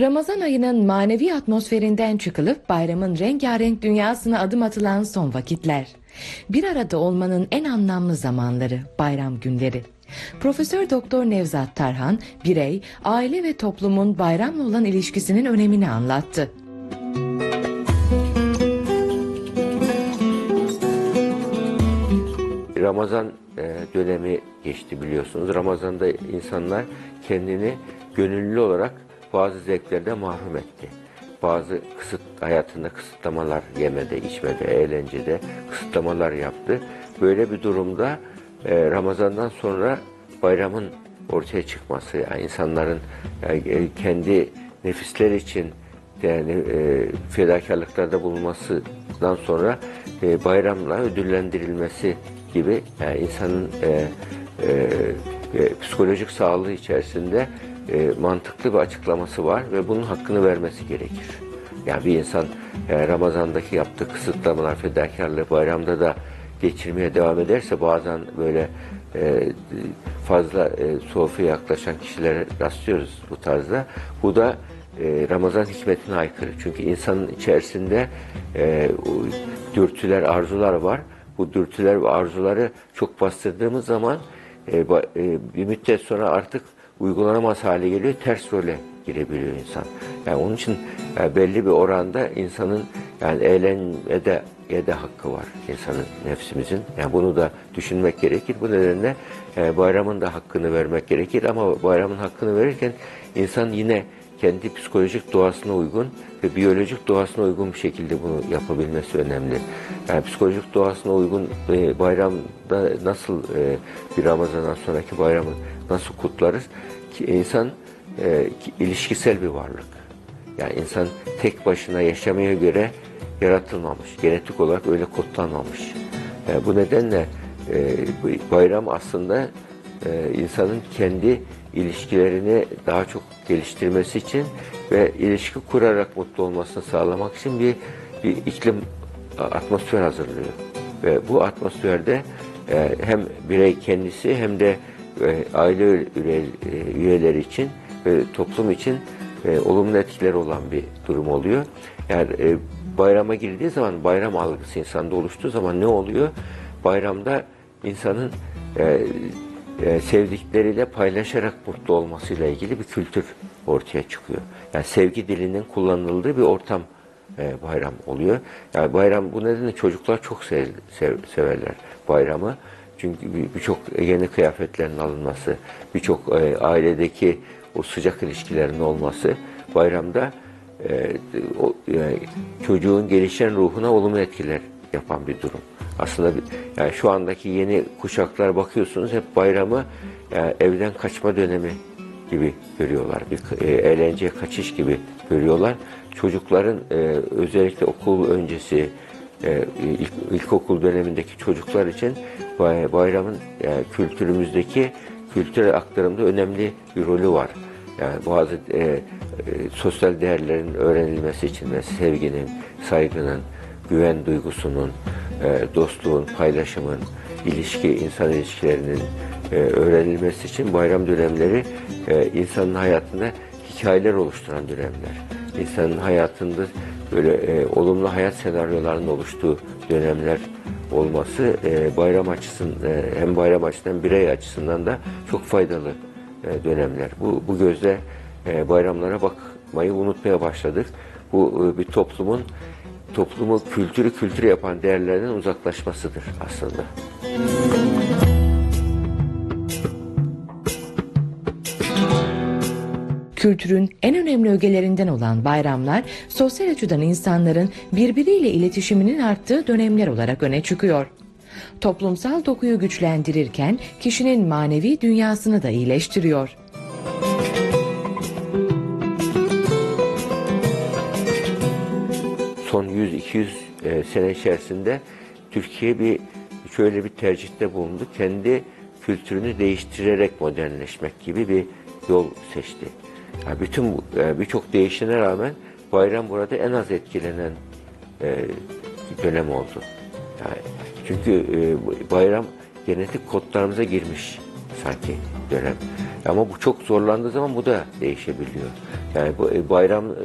Ramazan ayının manevi atmosferinden çıkılıp bayramın rengarenk dünyasına adım atılan son vakitler. Bir arada olmanın en anlamlı zamanları bayram günleri. Profesör Doktor Nevzat Tarhan birey, aile ve toplumun bayramla olan ilişkisinin önemini anlattı. Ramazan e, dönemi geçti biliyorsunuz. Ramazan'da insanlar kendini gönüllü olarak bazı zevklerde mahrum etti. Bazı kısıt hayatında kısıtlamalar yemede, içmede, eğlencede kısıtlamalar yaptı. Böyle bir durumda e, Ramazan'dan sonra bayramın ortaya çıkması, yani insanların e, kendi nefisler için yani e, fedakarlıklarda bulunmasından sonra e, bayramla ödüllendirilmesi gibi yani insanın e, e, e, psikolojik sağlığı içerisinde e, mantıklı bir açıklaması var ve bunun hakkını vermesi gerekir. Yani bir insan e, Ramazan'daki yaptığı kısıtlamalar, fedakarlığı bayramda da geçirmeye devam ederse bazen böyle e, fazla e, sofraya yaklaşan kişilere rastlıyoruz bu tarzda. Bu da e, Ramazan hikmetine aykırı. Çünkü insanın içerisinde e, dürtüler, arzular var. Bu dürtüler ve arzuları çok bastırdığımız zaman e, e, bir müddet sonra artık uygulanamaz hale geliyor. Ters role girebiliyor insan. Yani onun için e, belli bir oranda insanın yani eğlenmede de hakkı var insanın nefsimizin. Yani bunu da düşünmek gerekir. Bu nedenle e, bayramın da hakkını vermek gerekir ama bayramın hakkını verirken insan yine kendi psikolojik doğasına uygun ve biyolojik doğasına uygun bir şekilde bunu yapabilmesi önemli. Yani psikolojik doğasına uygun e, bayramda nasıl bir Ramazan'dan sonraki bayramı nasıl kutlarız? İnsan e, ki, ilişkisel bir varlık. Yani insan tek başına yaşamaya göre yaratılmamış. Genetik olarak öyle kodlanmamış. Yani bu nedenle e, bayram aslında e, insanın kendi ilişkilerini daha çok geliştirmesi için ve ilişki kurarak mutlu olmasını sağlamak için bir, bir iklim atmosfer hazırlıyor. Ve bu atmosferde e, hem birey kendisi hem de e, aile üyeleri için ve toplum için e, olumlu etkileri olan bir durum oluyor. Yani e, bayrama girdiği zaman bayram algısı insanda oluştuğu zaman ne oluyor? Bayramda insanın e, e, sevdikleriyle paylaşarak mutlu olmasıyla ilgili bir kültür ortaya çıkıyor. Yani sevgi dilinin kullanıldığı bir ortam e, bayram oluyor. Yani bayram bu nedenle çocuklar çok sev, severler bayramı. Çünkü birçok yeni kıyafetlerin alınması, birçok e, ailedeki o sıcak ilişkilerin olması bayramda e, e, çocuğun gelişen ruhuna olumlu etkiler yapan bir durum. Aslında yani şu andaki yeni kuşaklar bakıyorsunuz hep bayramı yani evden kaçma dönemi gibi görüyorlar. Bir e, eğlenceye kaçış gibi görüyorlar. Çocukların özellikle okul öncesi e, ilk, ilkokul dönemindeki çocuklar için bayramın yani kültürümüzdeki kültürel aktarımda önemli bir rolü var. Yani bazı e, e, sosyal değerlerin öğrenilmesi için mesela sevginin, saygının, güven duygusunun, e, dostluğun, paylaşımın, ilişki, insan ilişkilerinin e, öğrenilmesi için bayram dönemleri e, insanın hayatında hikayeler oluşturan dönemler. İnsanın hayatında böyle e, olumlu hayat senaryolarının oluştuğu dönemler olması e, bayram açısından e, hem bayram açısından birey açısından da çok faydalı e, dönemler. Bu, bu gözle e, bayramlara bakmayı unutmaya başladık. Bu e, bir toplumun toplumu kültürü kültürü yapan değerlerden uzaklaşmasıdır aslında. Kültürün en önemli ögelerinden olan bayramlar, sosyal açıdan insanların birbiriyle iletişiminin arttığı dönemler olarak öne çıkıyor. Toplumsal dokuyu güçlendirirken kişinin manevi dünyasını da iyileştiriyor. son 100-200 e, sene içerisinde Türkiye bir şöyle bir tercihte bulundu. Kendi kültürünü değiştirerek modernleşmek gibi bir yol seçti. Bütün e, birçok değişine rağmen bayram burada en az etkilenen e, dönem oldu. Çünkü bayram genetik kodlarımıza girmiş sanki dönem. Ama bu çok zorlandığı zaman bu da değişebiliyor. Yani bu e, bayramın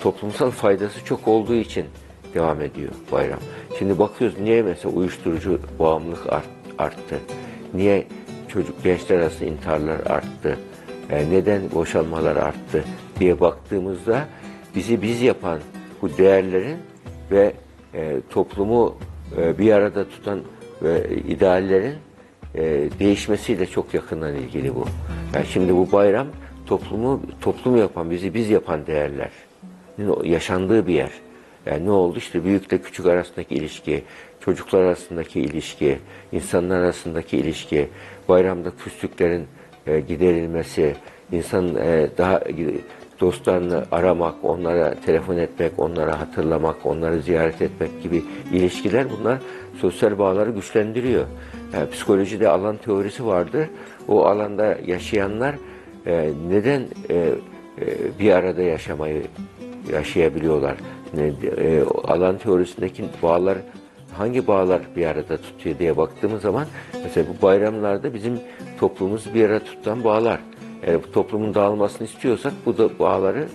toplumsal faydası çok olduğu için devam ediyor bayram. Şimdi bakıyoruz niye mesela uyuşturucu bağımlılık art, arttı? Niye çocuk gençler arasında intiharlar arttı? E, neden boşanmalar arttı diye baktığımızda bizi biz yapan bu değerlerin ve e, toplumu e, bir arada tutan ve ideallerin e, değişmesiyle çok yakından ilgili bu. Yani şimdi bu bayram toplumu toplum yapan, bizi biz yapan değerler yaşandığı bir yer. Yani ne oldu? İşte büyükle küçük arasındaki ilişki, çocuklar arasındaki ilişki, insanlar arasındaki ilişki, bayramda küslüklerin e, giderilmesi, insan e, daha dostlarını aramak, onlara telefon etmek, onlara hatırlamak, onları ziyaret etmek gibi ilişkiler bunlar sosyal bağları güçlendiriyor. Yani psikolojide alan teorisi vardır. O alanda yaşayanlar e, neden e, e, bir arada yaşamayı yaşayabiliyorlar? Ne, e, alan teorisindeki bağlar hangi bağlar bir arada tutuyor diye baktığımız zaman mesela bu bayramlarda bizim toplumumuz bir arada tutan bağlar. Eğer bu toplumun dağılmasını istiyorsak bu da bağları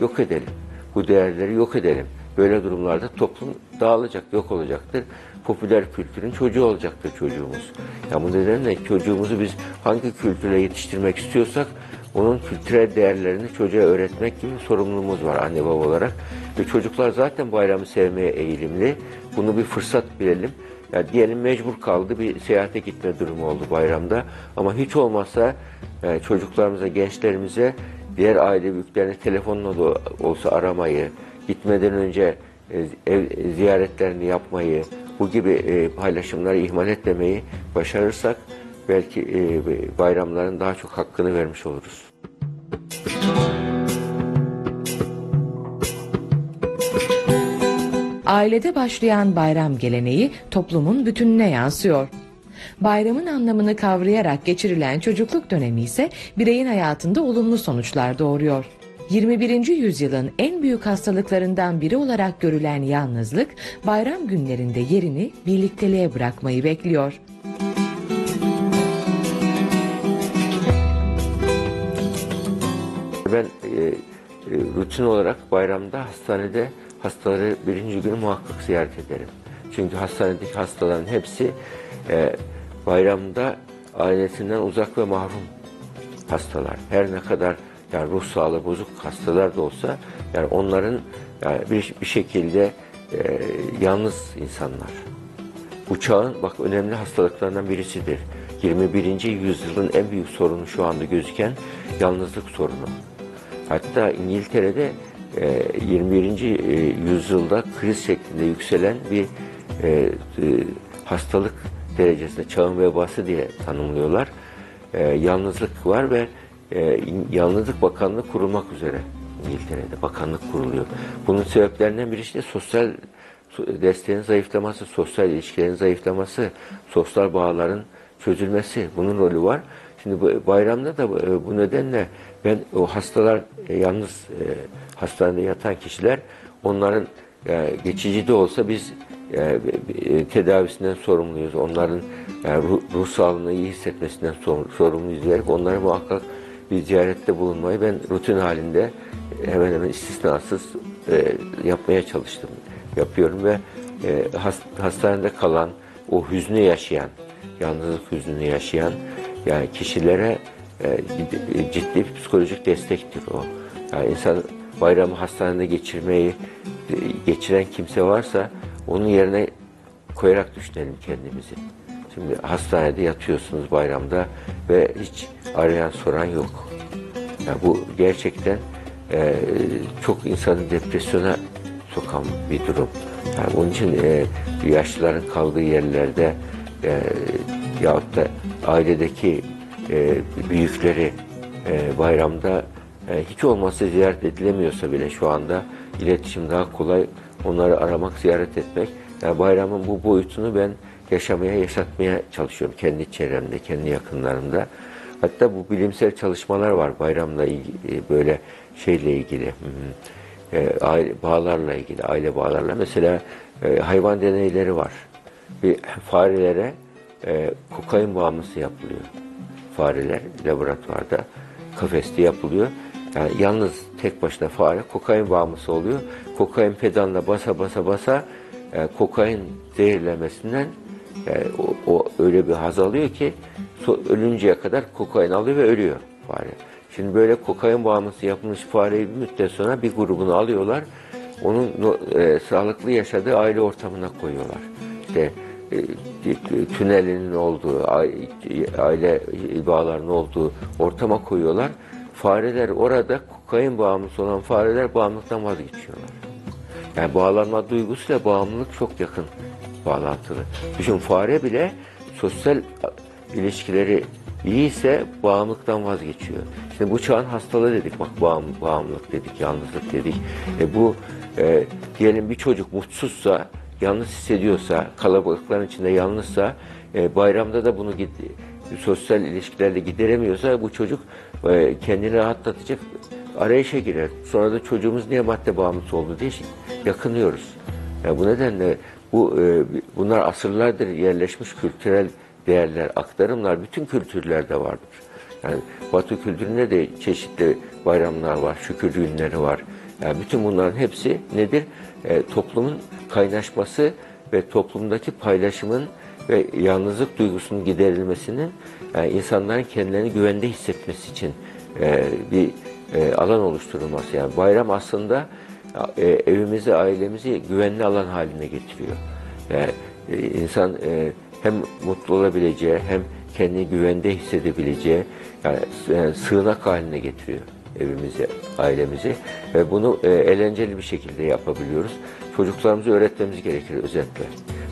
yok edelim. Bu değerleri yok edelim. Böyle durumlarda toplum dağılacak, yok olacaktır. Popüler kültürün çocuğu olacaktır çocuğumuz. Ya bu nedenle çocuğumuzu biz hangi kültüre yetiştirmek istiyorsak onun kültürel değerlerini çocuğa öğretmek gibi sorumluluğumuz var anne baba olarak. Ve çocuklar zaten bayramı sevmeye eğilimli. Bunu bir fırsat bilelim. Yani diyelim mecbur kaldı bir seyahate gitme durumu oldu bayramda. Ama hiç olmazsa e, çocuklarımıza, gençlerimize diğer aile büyüklerini telefonla da olsa aramayı, gitmeden önce e, ev ziyaretlerini yapmayı, bu gibi e, paylaşımları ihmal etmemeyi başarırsak belki e, bayramların daha çok hakkını vermiş oluruz. Ailede başlayan bayram geleneği toplumun bütününe yansıyor. Bayramın anlamını kavrayarak geçirilen çocukluk dönemi ise bireyin hayatında olumlu sonuçlar doğuruyor. 21. yüzyılın en büyük hastalıklarından biri olarak görülen yalnızlık bayram günlerinde yerini birlikteliğe bırakmayı bekliyor. Ben e, e, rutin olarak bayramda hastanede hastaları birinci günü muhakkak ziyaret ederim. Çünkü hastanedeki hastaların hepsi e, bayramda ailesinden uzak ve mahrum hastalar. Her ne kadar yani ruh sağlığı bozuk hastalar da olsa yani onların yani bir, bir şekilde e, yalnız insanlar. Bu çağın bak önemli hastalıklarından birisidir. 21. yüzyılın en büyük sorunu şu anda gözüken yalnızlık sorunu. Hatta İngiltere'de 21. E, e, yüzyılda kriz şeklinde yükselen bir e, hastalık derecesinde çağın vebası diye tanımlıyorlar. Yalnızlık var ve Yalnızlık Bakanlığı kurulmak üzere İngiltere'de bakanlık kuruluyor. Bunun sebeplerinden birisi de sosyal desteğin zayıflaması, sosyal ilişkilerin zayıflaması, sosyal bağların çözülmesi bunun rolü var. Şimdi bu bayramda da bu nedenle ben o hastalar e, yalnız e, hastanede yatan kişiler onların e, geçici de olsa biz e, e, tedavisinden sorumluyuz. Onların yani ruh, sağlığını iyi hissetmesinden sor, sorumluyuz diyerek onlara muhakkak bir ziyarette bulunmayı ben rutin halinde hemen hemen istisnasız e, yapmaya çalıştım. Yapıyorum ve e, hast, hastanede kalan, o hüznü yaşayan, yalnızlık hüznünü yaşayan yani kişilere e, ciddi bir psikolojik destektir o. Yani insan bayramı hastanede geçirmeyi e, geçiren kimse varsa onun yerine koyarak düşünelim kendimizi. Şimdi hastanede yatıyorsunuz bayramda ve hiç arayan soran yok. Yani bu gerçekten e, çok insanı depresyona sokan bir durum. Yani onun için e, yaşlıların kaldığı yerlerde e, yahut da ailedeki e, büyükleri e, bayramda e, hiç olmazsa ziyaret edilemiyorsa bile şu anda iletişim daha kolay onları aramak, ziyaret etmek. Yani bayramın bu boyutunu ben yaşamaya, yaşatmaya çalışıyorum kendi çevremde, kendi yakınlarımda. Hatta bu bilimsel çalışmalar var bayramla ilgili, e, böyle şeyle ilgili, e, aile bağlarla ilgili, aile bağlarla. Mesela e, hayvan deneyleri var. Bir farelere e, kokain bağımlısı yapılıyor fareler laboratuvarda kafeste yapılıyor. Yani yalnız tek başına fare kokain bağımlısı oluyor. Kokain pedalına basa basa basa e, kokain zehirlemesinden e, o, o öyle bir haz alıyor ki so- ölünceye kadar kokain alıyor ve ölüyor fare. Şimdi böyle kokain bağımlısı yapılmış fareyi bir müddet sonra bir grubunu alıyorlar. Onun e, sağlıklı yaşadığı aile ortamına koyuyorlar. İşte tünelinin olduğu, ai- aile bağlarının olduğu ortama koyuyorlar. Fareler orada kokain bağımlısı olan fareler bağımlılıktan vazgeçiyorlar. Yani bağlanma duygusuyla bağımlılık çok yakın bağlantılı. Düşün fare bile sosyal ilişkileri iyiyse bağımlılıktan vazgeçiyor. Şimdi bu çağın hastalığı dedik bak bağım, bağımlılık dedik, yalnızlık dedik. E bu e, diyelim bir çocuk mutsuzsa, yalnız hissediyorsa, kalabalıkların içinde yalnızsa, e, bayramda da bunu gid- sosyal ilişkilerle gideremiyorsa bu çocuk e, kendini rahatlatacak arayışa girer. Sonra da çocuğumuz niye madde bağımlısı oldu diye şey- yakınıyoruz. Yani bu nedenle bu e, bunlar asırlardır yerleşmiş kültürel değerler, aktarımlar bütün kültürlerde vardır. Yani Batı kültüründe de çeşitli bayramlar var, şükür günleri var. Yani bütün bunların hepsi nedir? E, toplumun kaynaşması ve toplumdaki paylaşımın ve yalnızlık duygusunun giderilmesinin yani insanların kendilerini güvende hissetmesi için e, bir e, alan oluşturulması. Yani bayram aslında e, evimizi, ailemizi güvenli alan haline getiriyor. Yani e, insan e, hem mutlu olabileceği hem kendini güvende hissedebileceği yani, yani sığınak haline getiriyor evimizi, ailemizi ve bunu e, eğlenceli bir şekilde yapabiliyoruz. Çocuklarımızı öğretmemiz gerekir özetle.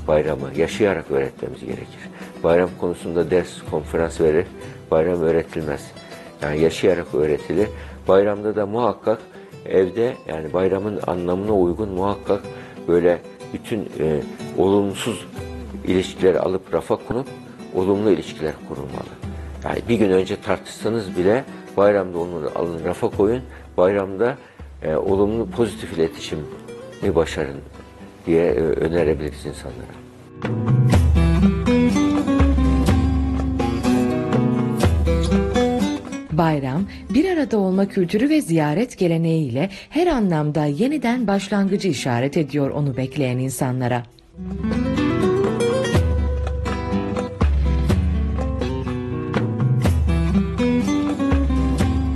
Bayramı yaşayarak öğretmemiz gerekir. Bayram konusunda ders, konferans verir, bayram öğretilmez. Yani yaşayarak öğretilir. Bayramda da muhakkak evde yani bayramın anlamına uygun muhakkak böyle bütün e, olumsuz ilişkileri alıp rafa konup olumlu ilişkiler kurulmalı. Yani bir gün önce tartışsanız bile bayramda onu alın rafa koyun. Bayramda e, olumlu pozitif iletişimi başarın diye e, önerebiliriz insanlara. Bayram, bir arada olma kültürü ve ziyaret geleneğiyle her anlamda yeniden başlangıcı işaret ediyor onu bekleyen insanlara.